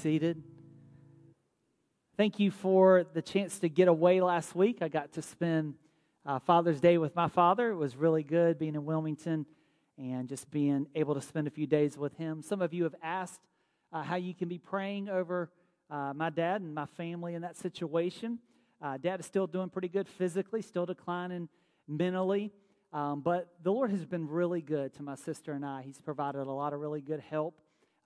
seated. Thank you for the chance to get away last week. I got to spend uh, Father's Day with my father. It was really good being in Wilmington and just being able to spend a few days with him. Some of you have asked uh, how you can be praying over uh, my dad and my family in that situation. Uh, dad is still doing pretty good physically, still declining mentally. Um, but the Lord has been really good to my sister and I. He's provided a lot of really good help.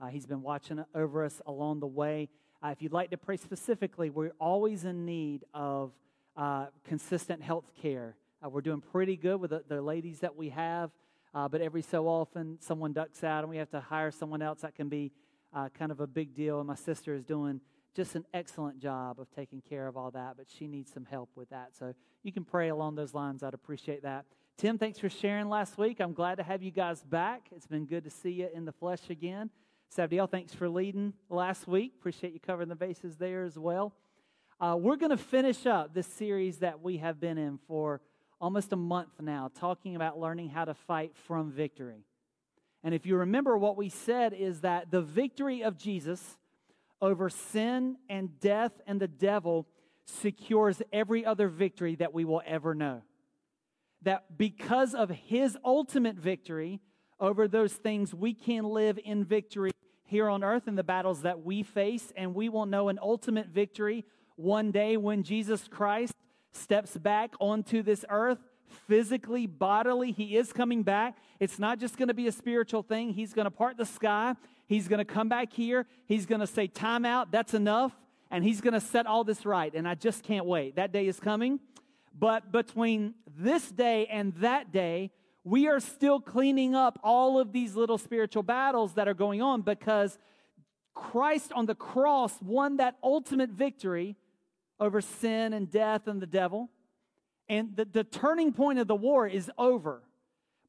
Uh, he's been watching over us along the way. Uh, if you'd like to pray specifically, we're always in need of uh, consistent health care. Uh, we're doing pretty good with the, the ladies that we have, uh, but every so often someone ducks out and we have to hire someone else. That can be uh, kind of a big deal. And my sister is doing just an excellent job of taking care of all that, but she needs some help with that. So you can pray along those lines. I'd appreciate that. Tim, thanks for sharing last week. I'm glad to have you guys back. It's been good to see you in the flesh again. Sabdiel, thanks for leading last week. Appreciate you covering the bases there as well. Uh, we're going to finish up this series that we have been in for almost a month now, talking about learning how to fight from victory. And if you remember, what we said is that the victory of Jesus over sin and death and the devil secures every other victory that we will ever know. That because of his ultimate victory over those things, we can live in victory here on earth in the battles that we face, and we will know an ultimate victory one day when Jesus Christ steps back onto this earth physically, bodily. He is coming back. It's not just going to be a spiritual thing. He's going to part the sky. He's going to come back here. He's going to say, Time out, that's enough. And he's going to set all this right. And I just can't wait. That day is coming. But between this day and that day, we are still cleaning up all of these little spiritual battles that are going on because Christ on the cross won that ultimate victory over sin and death and the devil. And the, the turning point of the war is over.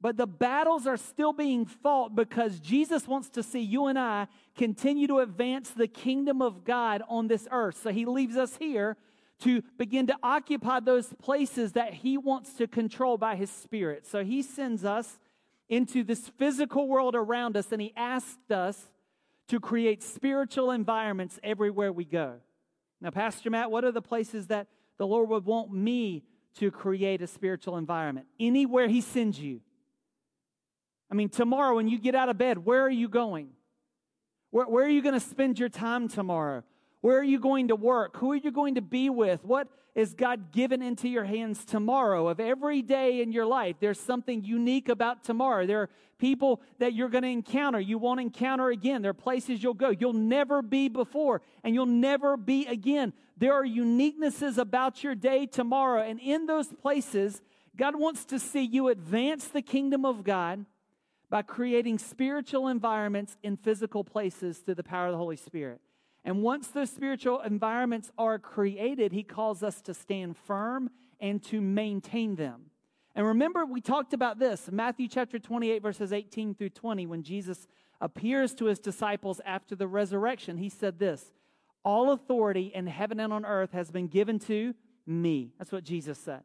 But the battles are still being fought because Jesus wants to see you and I continue to advance the kingdom of God on this earth. So he leaves us here to begin to occupy those places that He wants to control by His Spirit. So He sends us into this physical world around us, and He asked us to create spiritual environments everywhere we go. Now, Pastor Matt, what are the places that the Lord would want me to create a spiritual environment? Anywhere He sends you. I mean, tomorrow when you get out of bed, where are you going? Where, where are you going to spend your time tomorrow? Where are you going to work? Who are you going to be with? What is God given into your hands tomorrow? Of every day in your life, there's something unique about tomorrow. There are people that you're going to encounter, you won't encounter again. There are places you'll go, you'll never be before, and you'll never be again. There are uniquenesses about your day tomorrow, and in those places, God wants to see you advance the kingdom of God by creating spiritual environments in physical places through the power of the Holy Spirit. And once those spiritual environments are created, he calls us to stand firm and to maintain them. And remember, we talked about this Matthew chapter 28, verses 18 through 20, when Jesus appears to his disciples after the resurrection. He said this All authority in heaven and on earth has been given to me. That's what Jesus said.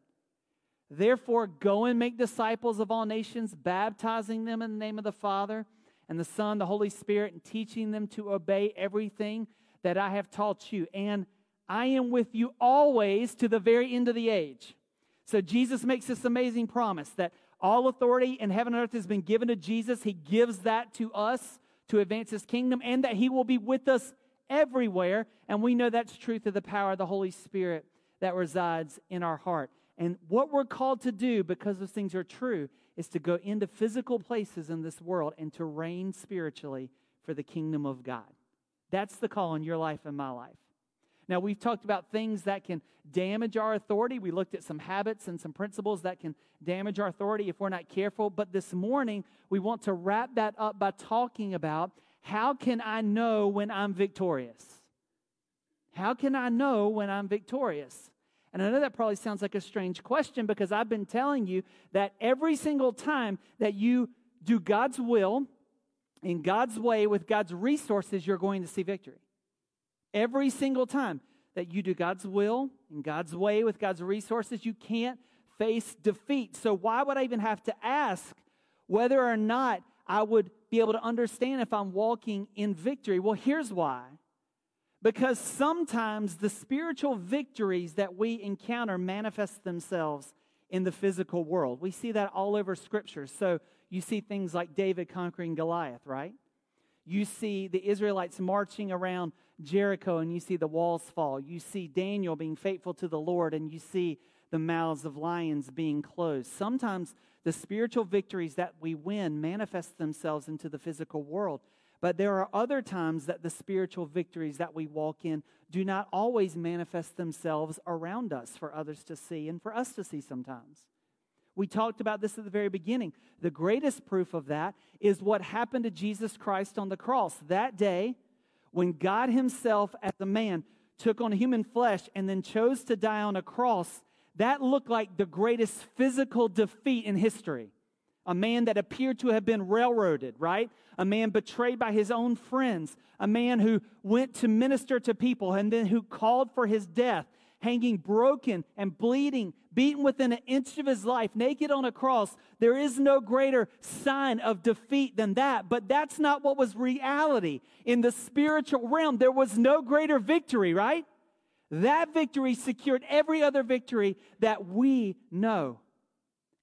Therefore, go and make disciples of all nations, baptizing them in the name of the Father and the Son, the Holy Spirit, and teaching them to obey everything that I have taught you, and I am with you always to the very end of the age. So Jesus makes this amazing promise that all authority in heaven and earth has been given to Jesus. He gives that to us to advance his kingdom, and that he will be with us everywhere. And we know that's true through the power of the Holy Spirit that resides in our heart. And what we're called to do, because those things are true, is to go into physical places in this world and to reign spiritually for the kingdom of God. That's the call in your life and my life. Now, we've talked about things that can damage our authority. We looked at some habits and some principles that can damage our authority if we're not careful. But this morning, we want to wrap that up by talking about how can I know when I'm victorious? How can I know when I'm victorious? And I know that probably sounds like a strange question because I've been telling you that every single time that you do God's will in God's way with God's resources, you're going to see victory. Every single time that you do God's will in God's way with God's resources, you can't face defeat. So, why would I even have to ask whether or not I would be able to understand if I'm walking in victory? Well, here's why Because sometimes the spiritual victories that we encounter manifest themselves in the physical world. We see that all over Scripture. So you see things like David conquering Goliath, right? You see the Israelites marching around Jericho and you see the walls fall. You see Daniel being faithful to the Lord and you see the mouths of lions being closed. Sometimes the spiritual victories that we win manifest themselves into the physical world. But there are other times that the spiritual victories that we walk in do not always manifest themselves around us for others to see and for us to see sometimes. We talked about this at the very beginning. The greatest proof of that is what happened to Jesus Christ on the cross. That day, when God Himself, as a man, took on human flesh and then chose to die on a cross, that looked like the greatest physical defeat in history. A man that appeared to have been railroaded, right? A man betrayed by his own friends. A man who went to minister to people and then who called for his death, hanging broken and bleeding, beaten within an inch of his life, naked on a cross. There is no greater sign of defeat than that. But that's not what was reality. In the spiritual realm, there was no greater victory, right? That victory secured every other victory that we know.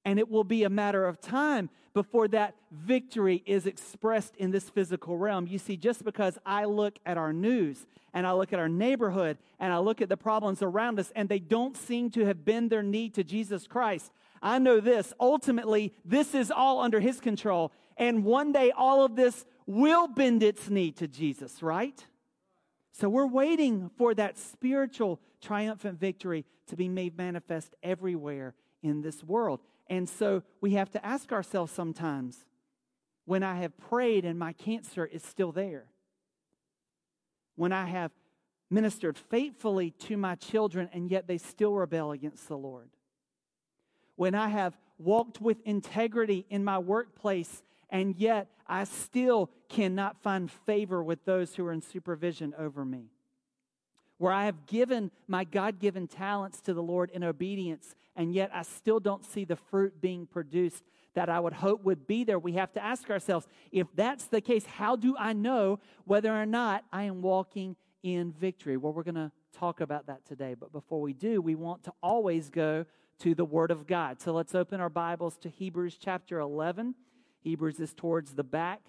And it will be a matter of time before that victory is expressed in this physical realm. You see, just because I look at our news and I look at our neighborhood and I look at the problems around us and they don't seem to have bent their knee to Jesus Christ, I know this. Ultimately, this is all under His control. And one day, all of this will bend its knee to Jesus, right? So we're waiting for that spiritual triumphant victory to be made manifest everywhere in this world. And so we have to ask ourselves sometimes when I have prayed and my cancer is still there, when I have ministered faithfully to my children and yet they still rebel against the Lord, when I have walked with integrity in my workplace and yet I still cannot find favor with those who are in supervision over me. Where I have given my God given talents to the Lord in obedience, and yet I still don't see the fruit being produced that I would hope would be there. We have to ask ourselves if that's the case, how do I know whether or not I am walking in victory? Well, we're going to talk about that today. But before we do, we want to always go to the Word of God. So let's open our Bibles to Hebrews chapter 11. Hebrews is towards the back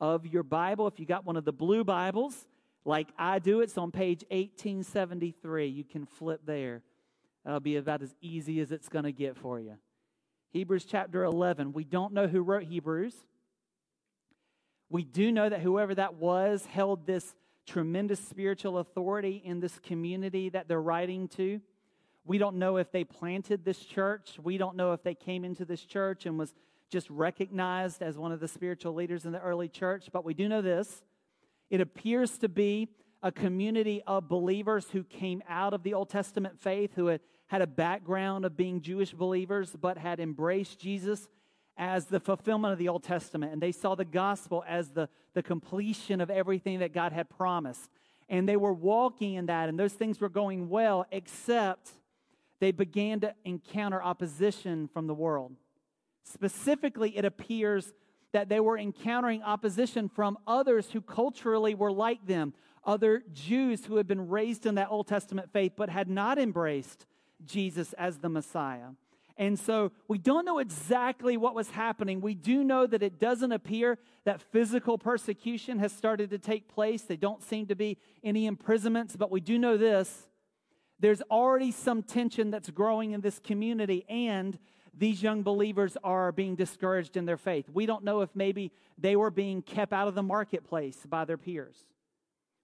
of your Bible. If you got one of the blue Bibles, like I do, it's on page 1873. You can flip there. That'll be about as easy as it's going to get for you. Hebrews chapter 11. We don't know who wrote Hebrews. We do know that whoever that was held this tremendous spiritual authority in this community that they're writing to. We don't know if they planted this church. We don't know if they came into this church and was just recognized as one of the spiritual leaders in the early church, but we do know this. It appears to be a community of believers who came out of the Old Testament faith, who had had a background of being Jewish believers, but had embraced Jesus as the fulfillment of the Old Testament. And they saw the gospel as the, the completion of everything that God had promised. And they were walking in that, and those things were going well, except they began to encounter opposition from the world. Specifically, it appears that they were encountering opposition from others who culturally were like them, other Jews who had been raised in that Old Testament faith but had not embraced Jesus as the Messiah. And so we don't know exactly what was happening. We do know that it doesn't appear that physical persecution has started to take place. They don't seem to be any imprisonments, but we do know this. There's already some tension that's growing in this community, and these young believers are being discouraged in their faith. We don't know if maybe they were being kept out of the marketplace by their peers.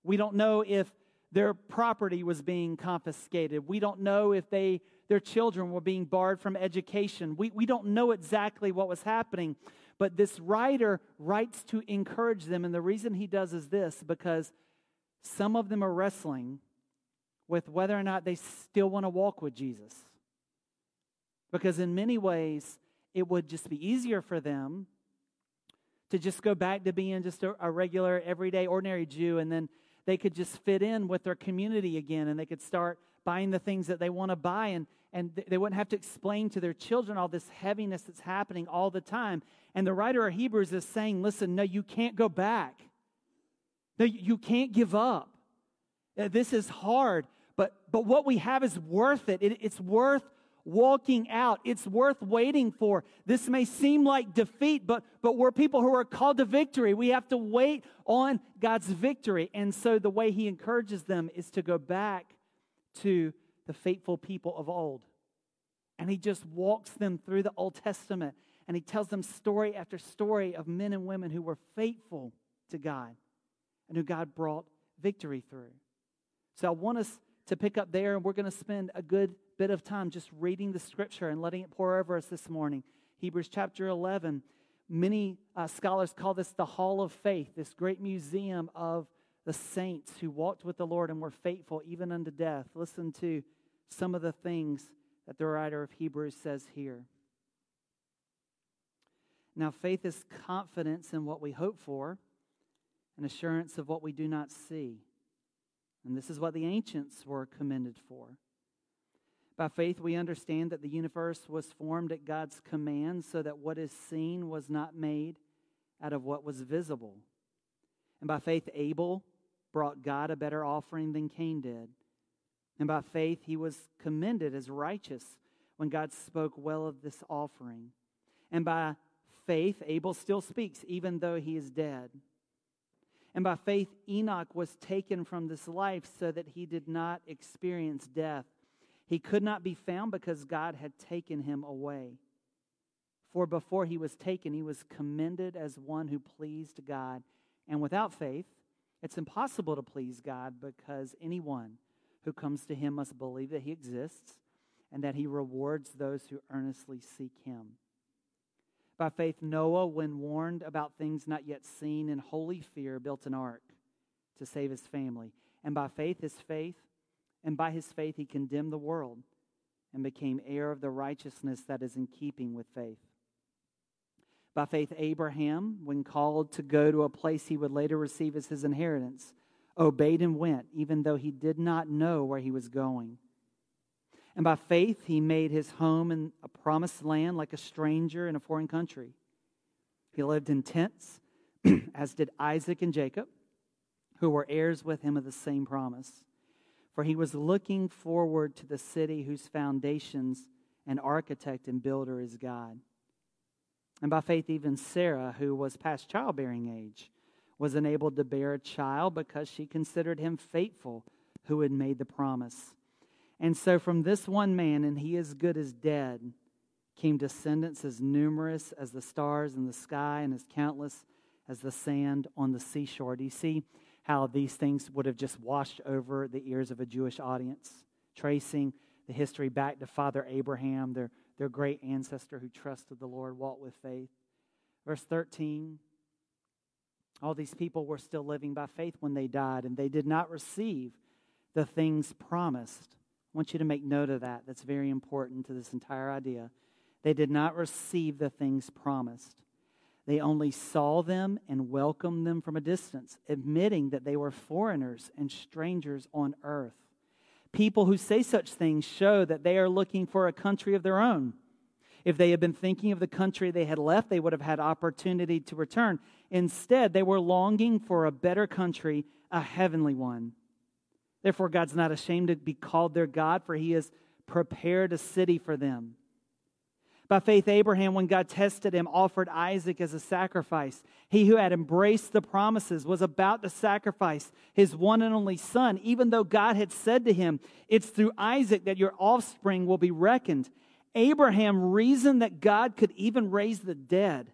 We don't know if their property was being confiscated. We don't know if they their children were being barred from education. We, we don't know exactly what was happening, but this writer writes to encourage them. And the reason he does is this because some of them are wrestling with whether or not they still want to walk with Jesus. Because in many ways, it would just be easier for them to just go back to being just a, a, regular, everyday, ordinary Jew, and then they could just fit in with their community again and they could start buying the things that they want to buy and, and they wouldn't have to explain to their children all this heaviness that's happening all the time. And the writer of Hebrews is saying, listen, no, you can't go back. No, you can't give up. Uh, this is hard, but, but what we have is worth it. it. It's worth walking out. It's worth waiting for. This may seem like defeat, but, but we're people who are called to victory. We have to wait on God's victory. And so the way he encourages them is to go back to the faithful people of old. And he just walks them through the Old Testament and he tells them story after story of men and women who were faithful to God and who God brought victory through. So I want us to pick up there, and we're going to spend a good bit of time just reading the scripture and letting it pour over us this morning. Hebrews chapter 11. Many uh, scholars call this the Hall of Faith, this great museum of the saints who walked with the Lord and were faithful even unto death. Listen to some of the things that the writer of Hebrews says here. Now, faith is confidence in what we hope for and assurance of what we do not see. And this is what the ancients were commended for. By faith, we understand that the universe was formed at God's command so that what is seen was not made out of what was visible. And by faith, Abel brought God a better offering than Cain did. And by faith, he was commended as righteous when God spoke well of this offering. And by faith, Abel still speaks, even though he is dead. And by faith, Enoch was taken from this life so that he did not experience death. He could not be found because God had taken him away. For before he was taken, he was commended as one who pleased God. And without faith, it's impossible to please God because anyone who comes to him must believe that he exists and that he rewards those who earnestly seek him. By faith, Noah, when warned about things not yet seen, in holy fear built an ark to save his family. And by faith, his faith, and by his faith, he condemned the world and became heir of the righteousness that is in keeping with faith. By faith, Abraham, when called to go to a place he would later receive as his inheritance, obeyed and went, even though he did not know where he was going. And by faith, he made his home in a promised land like a stranger in a foreign country. He lived in tents, as did Isaac and Jacob, who were heirs with him of the same promise. For he was looking forward to the city whose foundations and architect and builder is God. And by faith, even Sarah, who was past childbearing age, was enabled to bear a child because she considered him faithful who had made the promise. And so from this one man, and he as good as dead, came descendants as numerous as the stars in the sky and as countless as the sand on the seashore. Do you see how these things would have just washed over the ears of a Jewish audience, tracing the history back to Father Abraham, their, their great ancestor who trusted the Lord, walked with faith? Verse 13 all these people were still living by faith when they died, and they did not receive the things promised. I want you to make note of that. That's very important to this entire idea. They did not receive the things promised. They only saw them and welcomed them from a distance, admitting that they were foreigners and strangers on earth. People who say such things show that they are looking for a country of their own. If they had been thinking of the country they had left, they would have had opportunity to return. Instead, they were longing for a better country, a heavenly one. Therefore, God's not ashamed to be called their God, for he has prepared a city for them. By faith, Abraham, when God tested him, offered Isaac as a sacrifice. He who had embraced the promises was about to sacrifice his one and only son, even though God had said to him, It's through Isaac that your offspring will be reckoned. Abraham reasoned that God could even raise the dead.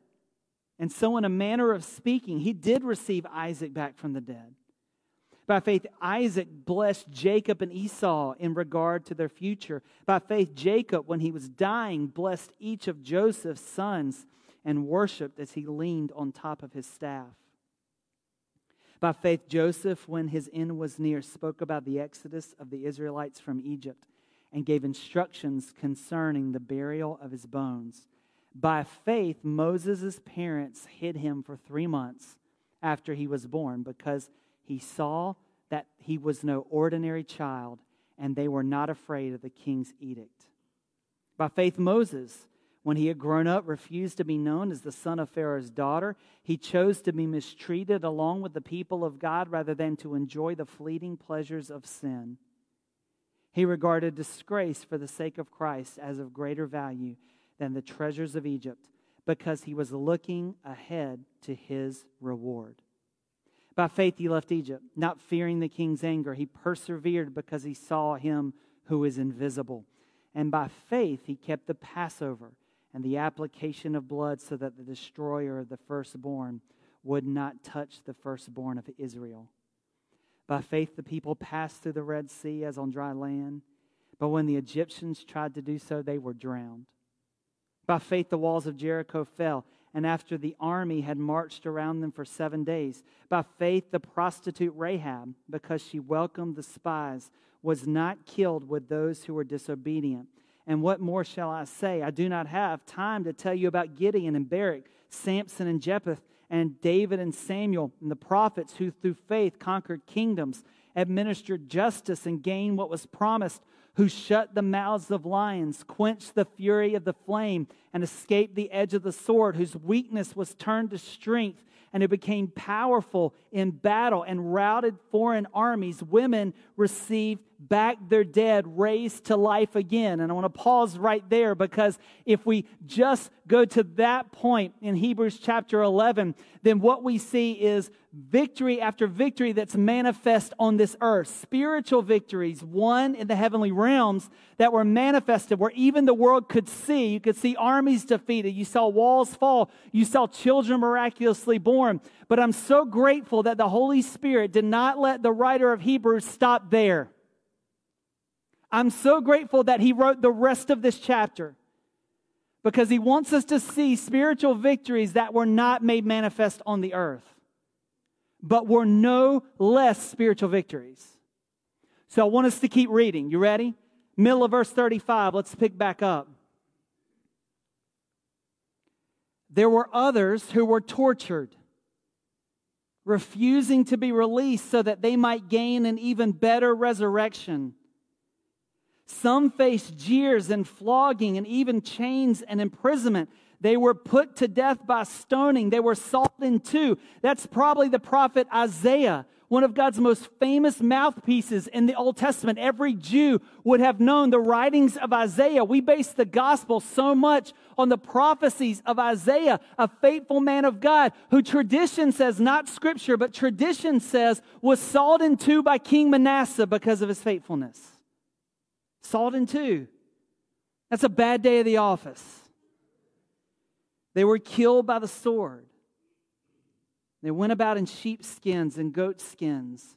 And so, in a manner of speaking, he did receive Isaac back from the dead. By faith, Isaac blessed Jacob and Esau in regard to their future. By faith, Jacob, when he was dying, blessed each of Joseph's sons and worshiped as he leaned on top of his staff. By faith, Joseph, when his end was near, spoke about the exodus of the Israelites from Egypt and gave instructions concerning the burial of his bones. By faith, Moses' parents hid him for three months after he was born because he saw that he was no ordinary child, and they were not afraid of the king's edict. By faith, Moses, When he had grown up, refused to be known as the son of Pharaoh's daughter. He chose to be mistreated along with the people of God rather than to enjoy the fleeting pleasures of sin. He regarded disgrace for the sake of Christ as of greater value than the treasures of Egypt because he was looking ahead to his reward. By faith, he left Egypt, not fearing the king's anger. He persevered because he saw him who is invisible. And by faith, he kept the Passover and the application of blood so that the destroyer of the firstborn would not touch the firstborn of Israel. By faith, the people passed through the Red Sea as on dry land, but when the Egyptians tried to do so, they were drowned. By faith, the walls of Jericho fell, and after the army had marched around them for seven days, by faith, the prostitute Rahab, because she welcomed the spies, was not killed with those who were disobedient and what more shall I say? I do not have time to tell you about Gideon and Barak, Samson and Jephthah, and David and Samuel, and the prophets who through faith conquered kingdoms, administered justice, and gained what was promised, who shut the mouths of lions, quenched the fury of the flame, and escaped the edge of the sword, whose weakness was turned to strength and who became powerful in battle and routed foreign armies. Women received back their dead, raised to life again. And I want to pause right there because if we just go to that point in Hebrews chapter 11, then what we see is victory after victory that's manifest on this earth. Spiritual victories, won in the heavenly realms that were manifested where even the world could see. You could see armies defeated. You saw walls fall. You saw children miraculously born. But I'm so grateful that the Holy Spirit did not let the writer of Hebrews stop there. I'm so grateful that he wrote the rest of this chapter because he wants us to see spiritual victories that were not made manifest on the earth, but were no less spiritual victories. So I want us to keep reading. You ready? Middle of verse 35. Let's pick back up. There were others who were tortured, refusing to be released so that they might gain an even better resurrection. Some faced jeers and flogging and even chains and imprisonment. They were put to death by stoning. They were sawed in two. That's probably the prophet Isaiah, one of God's most famous mouthpieces in the Old Testament. Every Jew would have known the writings of Isaiah. We base the gospel so much on the prophecies of Isaiah, a faithful man of God who tradition says, not scripture, but tradition says was sawed in two by King Manasseh because of his faithfulness. Sawed in two. That's a bad day of the office. They were killed by the sword. They went about in sheepskins and goat skins.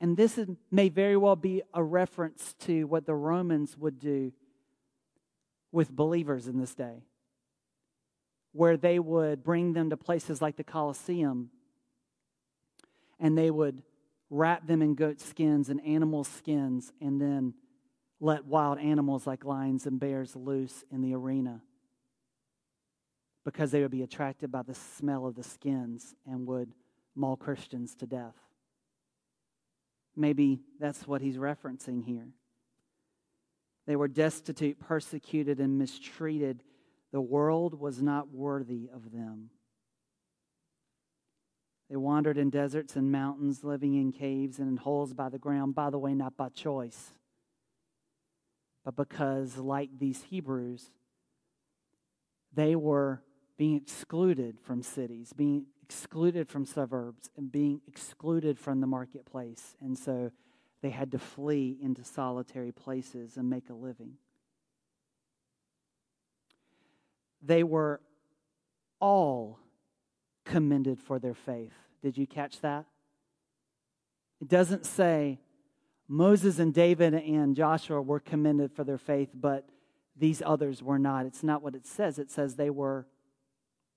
And this is, may very well be a reference to what the Romans would do with believers in this day, where they would bring them to places like the Colosseum and they would wrap them in goat skins and animal skins and then let wild animals like lions and bears loose in the arena because they would be attracted by the smell of the skins and would maul Christians to death. Maybe that's what he's referencing here. They were destitute, persecuted, and mistreated. The world was not worthy of them. They wandered in deserts and mountains, living in caves and in holes by the ground, by the way, not by choice but because, like these Hebrews, they were being excluded from cities, being excluded from suburbs, and being excluded from the marketplace. And so they had to flee into solitary places and make a living. They were all commended for their faith. Did you catch that? It doesn't say Moses and David and Joshua were commended for their faith, but these others were not. It's not what it says. It says they were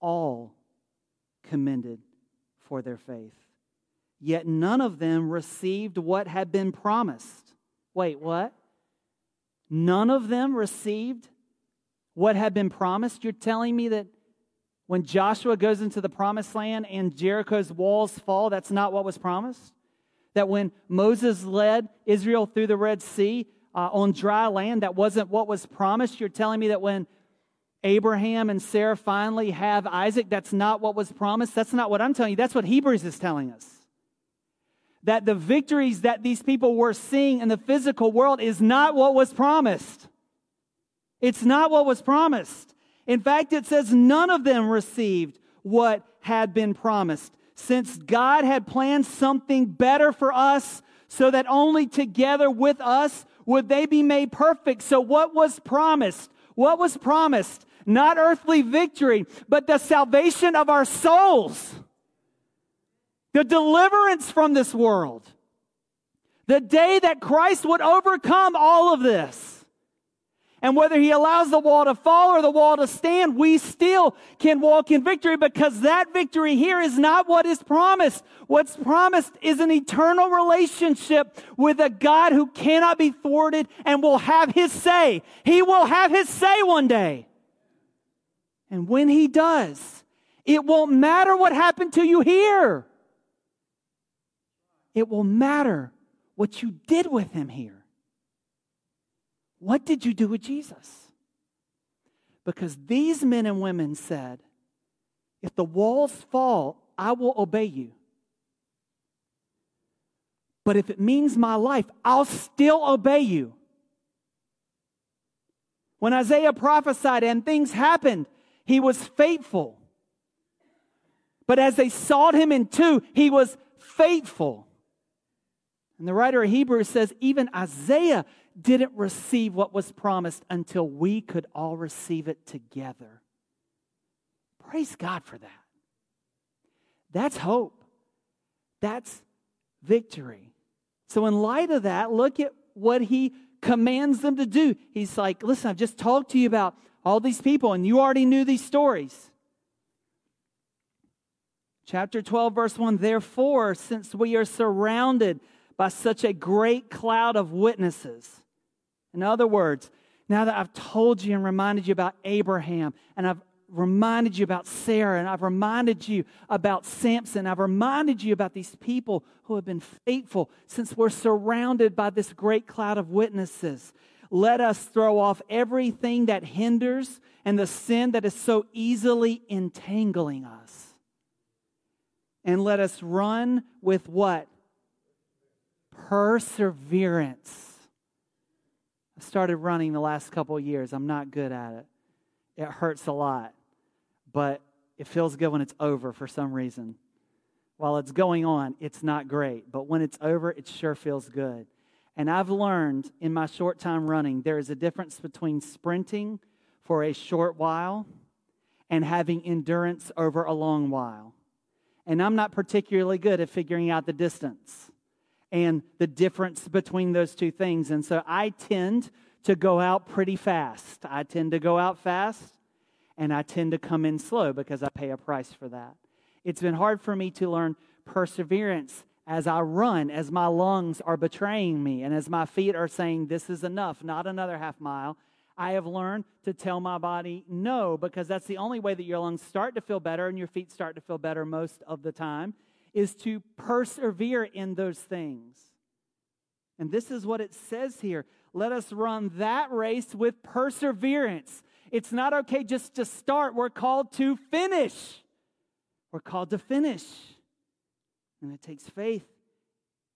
all commended for their faith. Yet none of them received what had been promised. Wait, what? None of them received what had been promised? You're telling me that when Joshua goes into the promised land and Jericho's walls fall, that's not what was promised? That when Moses led Israel through the Red Sea uh, on dry land, that wasn't what was promised. You're telling me that when Abraham and Sarah finally have Isaac. That's not what was promised. That's not what I'm telling you. That's what Hebrews is telling us. That the victories that these people were seeing in the physical world is not what was promised. It's not what was promised. In fact, it says none of them received what had been promised, since God had planned something better for us, so that only together with us would they be made perfect. So, what was promised? What was promised? Not earthly victory, but the salvation of our souls, the deliverance from this world, the day that Christ would overcome all of this. And whether he allows the wall to fall or the wall to stand, we still can walk in victory because that victory here is not what is promised. What's promised is an eternal relationship with a God who cannot be thwarted and will have his say. He will have his say one day. And when he does, it won't matter what happened to you here. It will matter what you did with him here. What did you do with Jesus? Because these men and women said, If the walls fall, I will obey you. But if it means my life, I'll still obey you. When Isaiah prophesied and things happened, he was faithful. But as they sawed him in two, he was faithful. And the writer of Hebrews says, even Isaiah didn't receive what was promised until we could all receive it together. Praise God for that. That's hope. That's victory. So, in light of that, look at what he commands them to do. He's like, listen, I've just talked to you about all these people, and you already knew these stories. Chapter 12, verse 1 Therefore, since we are surrounded by such a great cloud of witnesses, in other words, now that I've told you and reminded you about Abraham, and I've reminded you about Sarah, and I've reminded you about Samson, I've reminded you about these people who have been faithful since we're surrounded by this great cloud of witnesses. Let us throw off everything that hinders and the sin that is so easily entangling us. And let us run with what? Perseverance I started running the last couple years. I'm not good at it. It hurts a lot, but it feels good when it's over for some reason. While it's going on, it's not great, but when it's over, it sure feels good. And I've learned in my short time running there is a difference between sprinting for a short while and having endurance over a long while. And I'm not particularly good at figuring out the distance and the difference between those two things. And so I tend to go out pretty fast. I tend to go out fast and I tend to come in slow because I pay a price for that. It's been hard for me to learn perseverance as I run, as my lungs are betraying me, and as my feet are saying, This is enough, not another half mile. I have learned to tell my body no because that's the only way that your lungs start to feel better and your feet start to feel better most of the time is to persevere in those things. And this is what it says here. Let us run that race with perseverance. It's not okay just to start, we're called to finish. We're called to finish. And it takes faith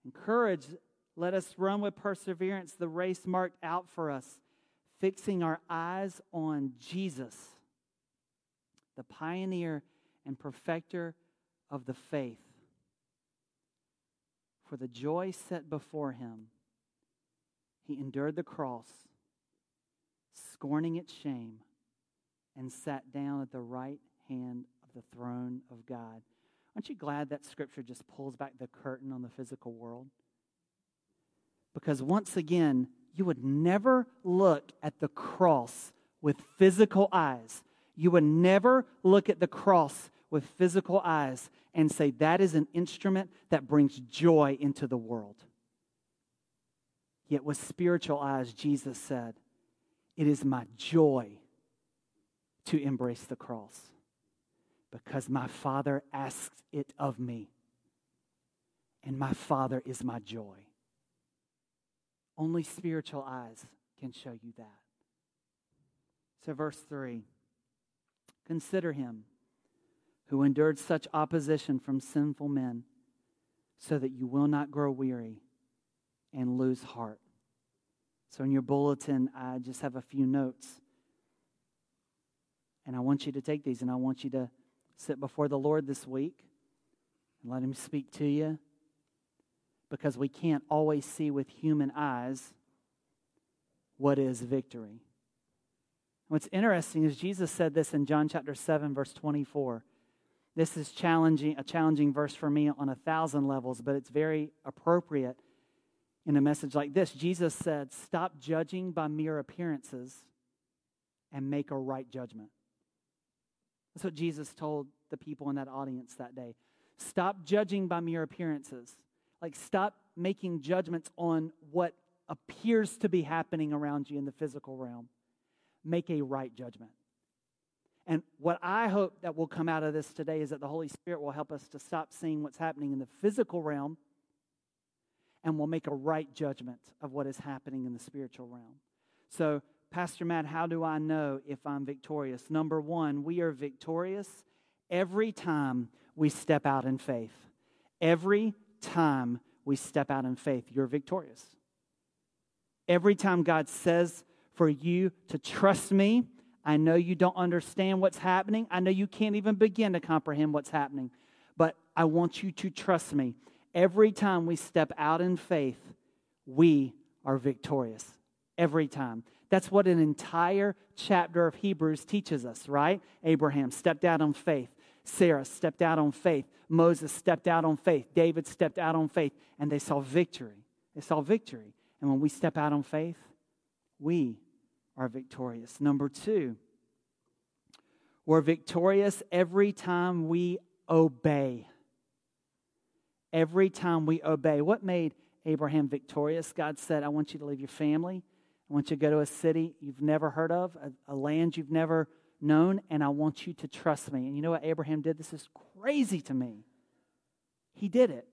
and courage. Let us run with perseverance the race marked out for us, fixing our eyes on Jesus, the pioneer and perfecter of the faith for the joy set before him, he endured the cross, scorning its shame, and sat down at the right hand of the throne of God. Aren't you glad that scripture just pulls back the curtain on the physical world? Because once again, you would never look at the cross with physical eyes. You would never look at the cross with physical eyes and say, That is an instrument that brings joy into the world. Yet, with spiritual eyes, Jesus said, It is my joy to embrace the cross because my Father asks it of me, and my Father is my joy. Only spiritual eyes can show you that. So, verse 3 Consider him who endured such opposition from sinful men, so that you will not grow weary and lose heart. So, in your bulletin, I just have a few notes. And I want you to take these and I want you to sit before the Lord this week and let Him speak to you because we can't always see with human eyes what is victory. What's interesting is Jesus said this in John chapter 7, verse 24. This is challenging, a challenging verse for me on a thousand levels, but it's very appropriate in a message like this. Jesus said, Stop judging by mere appearances and make a right judgment. That's what Jesus told the people in that audience that day. Stop judging by mere appearances. Like, stop making judgments on what appears to be happening around you in the physical realm. Make a right judgment. And what I hope that will come out of this today is that the Holy Spirit will help us to stop seeing what's happening in the physical realm and will make a right judgment of what is happening in the spiritual realm. So, Pastor Matt, how do I know if I'm victorious? Number one, we are victorious every time we step out in faith. Every time we step out in faith, you're victorious. Every time God says for you to trust me, I know you don't understand what's happening. I know you can't even begin to comprehend what's happening. But I want you to trust me. Every time we step out in faith, we are victorious. Every time. That's what an entire chapter of Hebrews teaches us, right? Abraham stepped out on faith. Sarah stepped out on faith. Moses stepped out on faith. David stepped out on faith. And they saw victory. They saw victory. And when we step out on faith, we are victorious. Number two, we're victorious every time we obey. Every time we obey. What made Abraham victorious? God said, I want you to leave your family. I want you to go to a city you've never heard of, a, a land you've never known, and I want you to trust me. And you know what Abraham did? This is crazy to me. He did it.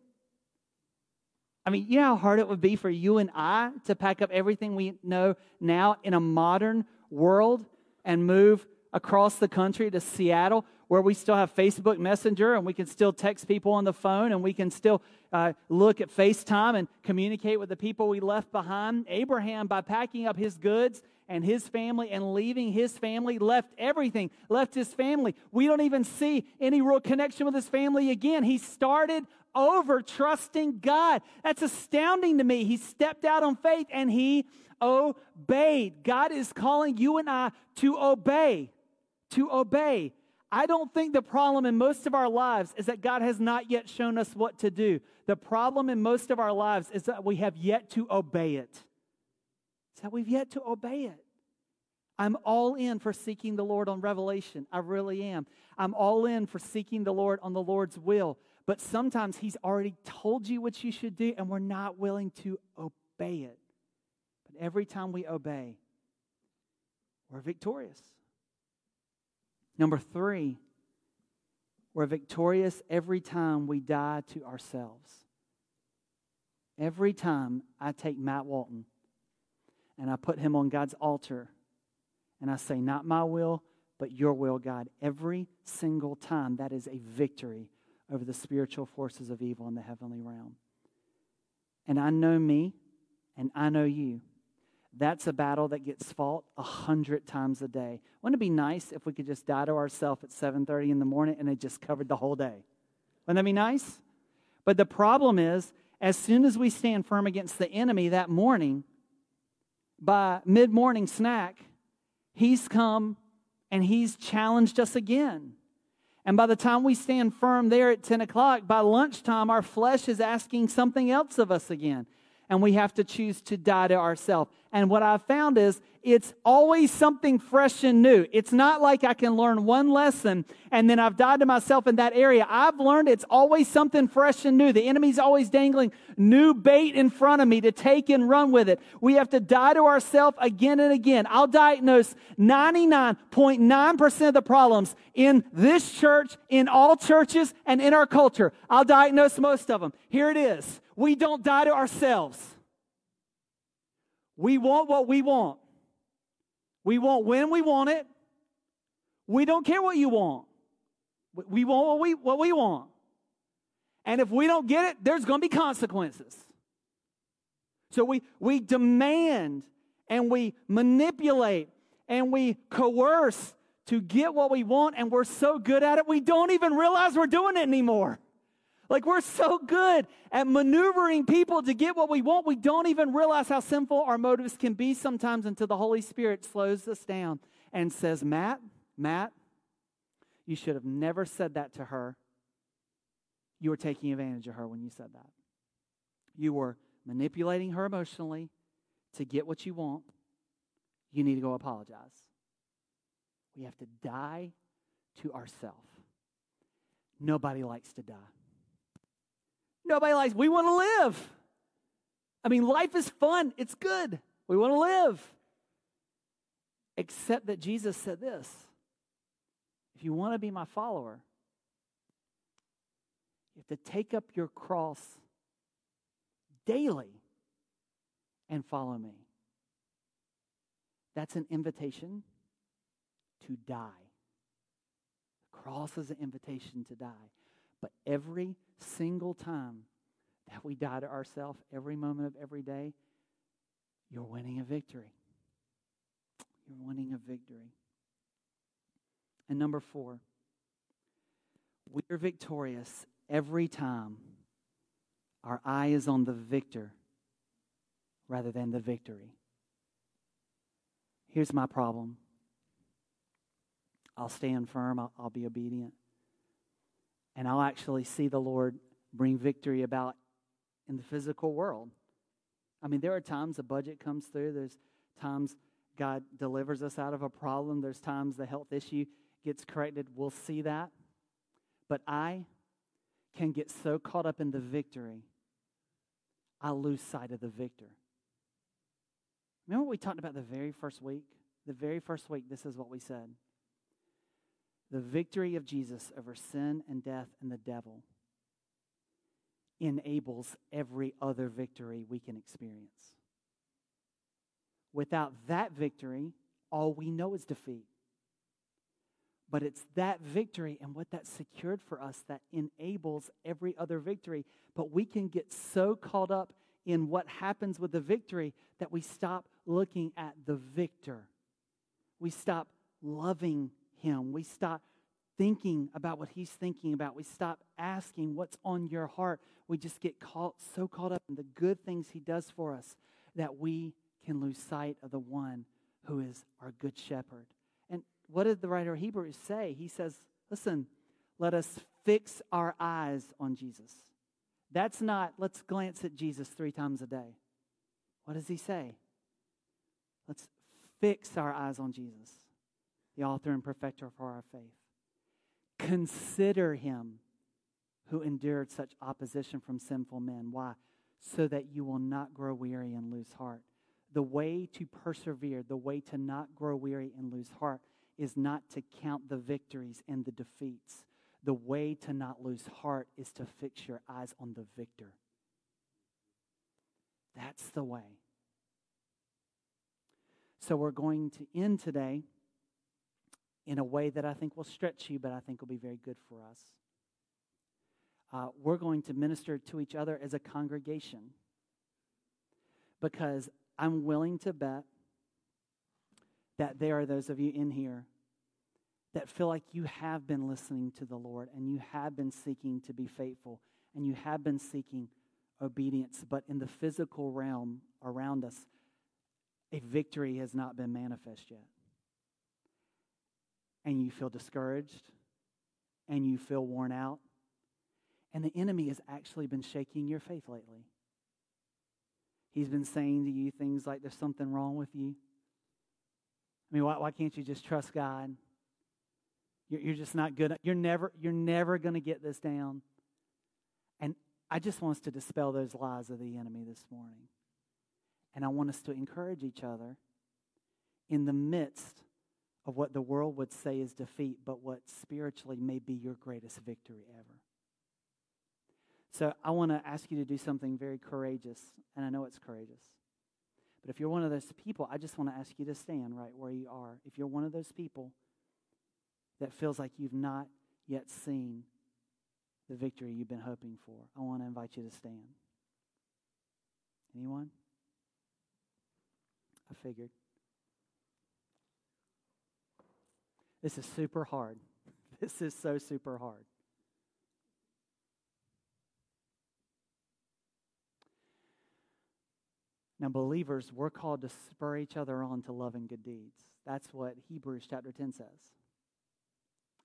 I mean, you know how hard it would be for you and I to pack up everything we know now in a modern world and move across the country to Seattle, where we still have Facebook Messenger and we can still text people on the phone and we can still uh, look at FaceTime and communicate with the people we left behind. Abraham, by packing up his goods and his family and leaving his family, left everything, left his family. We don't even see any real connection with his family again. He started over trusting God. That's astounding to me. He stepped out on faith and he obeyed. God is calling you and I to obey, to obey. I don't think the problem in most of our lives is that God has not yet shown us what to do. The problem in most of our lives is that we have yet to obey it. It's that we've yet to obey it. I'm all in for seeking the Lord on revelation. I really am. I'm all in for seeking the Lord on the Lord's will. But sometimes He's already told you what you should do, and we're not willing to obey it. But every time we obey, we're victorious. Number three, we're victorious every time we die to ourselves. Every time I take Matt Walton and I put him on God's altar and I say, Not my will, but your will, God, every single time that is a victory over the spiritual forces of evil in the heavenly realm. And I know me, and I know you. That's a battle that gets fought a hundred times a day. Wouldn't it be nice if we could just die to ourselves at 7:30 in the morning and it just covered the whole day? Wouldn't that be nice? But the problem is, as soon as we stand firm against the enemy that morning, by mid-morning snack, he's come and he's challenged us again. And by the time we stand firm there at 10 o'clock, by lunchtime, our flesh is asking something else of us again. And we have to choose to die to ourselves. And what I've found is it's always something fresh and new. It's not like I can learn one lesson and then I've died to myself in that area. I've learned it's always something fresh and new. The enemy's always dangling new bait in front of me to take and run with it. We have to die to ourselves again and again. I'll diagnose 99.9% of the problems in this church, in all churches, and in our culture. I'll diagnose most of them. Here it is. We don't die to ourselves. We want what we want. We want when we want it. We don't care what you want. We want what we, what we want. And if we don't get it, there's going to be consequences. So we, we demand and we manipulate and we coerce to get what we want, and we're so good at it, we don't even realize we're doing it anymore. Like we're so good at maneuvering people to get what we want, we don't even realize how sinful our motives can be sometimes until the Holy Spirit slows us down and says, Matt, Matt, you should have never said that to her. You were taking advantage of her when you said that. You were manipulating her emotionally to get what you want. You need to go apologize. We have to die to ourselves. Nobody likes to die. Nobody likes, we want to live. I mean, life is fun, it's good. We want to live. Except that Jesus said this if you want to be my follower, you have to take up your cross daily and follow me. That's an invitation to die. The cross is an invitation to die. But every single time that we die to ourselves, every moment of every day, you're winning a victory. You're winning a victory. And number four, we are victorious every time our eye is on the victor rather than the victory. Here's my problem I'll stand firm, I'll, I'll be obedient, and I'll actually see the Lord bring victory about in the physical world. I mean, there are times a budget comes through, there's times God delivers us out of a problem, there's times the health issue gets corrected. We'll see that. But I can get so caught up in the victory, I lose sight of the victor. Remember what we talked about the very first week? The very first week, this is what we said. The victory of Jesus over sin and death and the devil enables every other victory we can experience. Without that victory, all we know is defeat. But it's that victory and what that secured for us that enables every other victory. But we can get so caught up in what happens with the victory that we stop looking at the victor. We stop loving him. We stop thinking about what he's thinking about. We stop asking what's on your heart. We just get caught, so caught up in the good things he does for us that we can lose sight of the one who is our good shepherd And what did the writer of Hebrews say? He says, listen, let us fix our eyes on Jesus. That's not, let's glance at Jesus three times a day. What does he say? Let's fix our eyes on Jesus, the author and perfecter for our faith. Consider him who endured such opposition from sinful men. Why? So that you will not grow weary and lose heart. The way to persevere, the way to not grow weary and lose heart is not to count the victories and the defeats. The way to not lose heart is to fix your eyes on the victor. That's the way. So we're going to end today in a way that I think will stretch you, but I think will be very good for us. Uh, we're going to minister to each other as a congregation because I'm willing to bet that there are those of you in here that feel like you have been listening to the Lord and you have been seeking to be faithful and you have been seeking obedience, but in the physical realm around us, a victory has not been manifest yet. And you feel discouraged and you feel worn out. And the enemy has actually been shaking your faith lately. He's been saying to you things like, There's something wrong with you. I mean, why, why can't you just trust God? You're, you're just not good. You're never, you're never going to get this down. And I just want us to dispel those lies of the enemy this morning. And I want us to encourage each other in the midst of what the world would say is defeat, but what spiritually may be your greatest victory ever. So I want to ask you to do something very courageous, and I know it's courageous. But if you're one of those people, I just want to ask you to stand right where you are. If you're one of those people that feels like you've not yet seen the victory you've been hoping for, I want to invite you to stand. Anyone? I figured. This is super hard. This is so super hard. Now, believers, we're called to spur each other on to love and good deeds. That's what Hebrews chapter 10 says.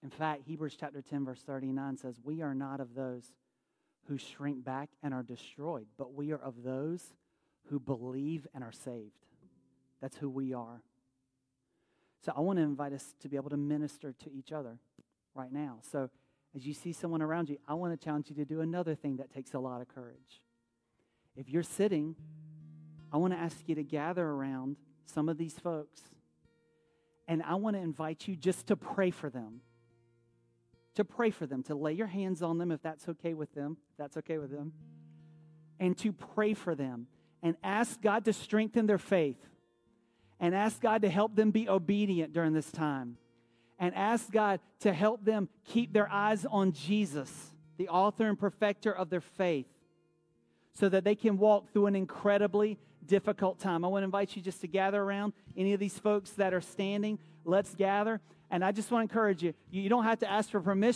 In fact, Hebrews chapter 10, verse 39 says, We are not of those who shrink back and are destroyed, but we are of those who believe and are saved. That's who we are. So I want to invite us to be able to minister to each other right now. So as you see someone around you, I want to challenge you to do another thing that takes a lot of courage. If you're sitting, I want to ask you to gather around some of these folks, and I want to invite you just to pray for them. To pray for them, to lay your hands on them if that's okay with them, if that's okay with them, and to pray for them and ask God to strengthen their faith and ask God to help them be obedient during this time and ask God to help them keep their eyes on Jesus, the author and perfecter of their faith, so that they can walk through an incredibly difficult time. I want to invite you just to gather around any of these folks that are standing. Let's gather. And I just want to encourage you, you don't have to ask for permission.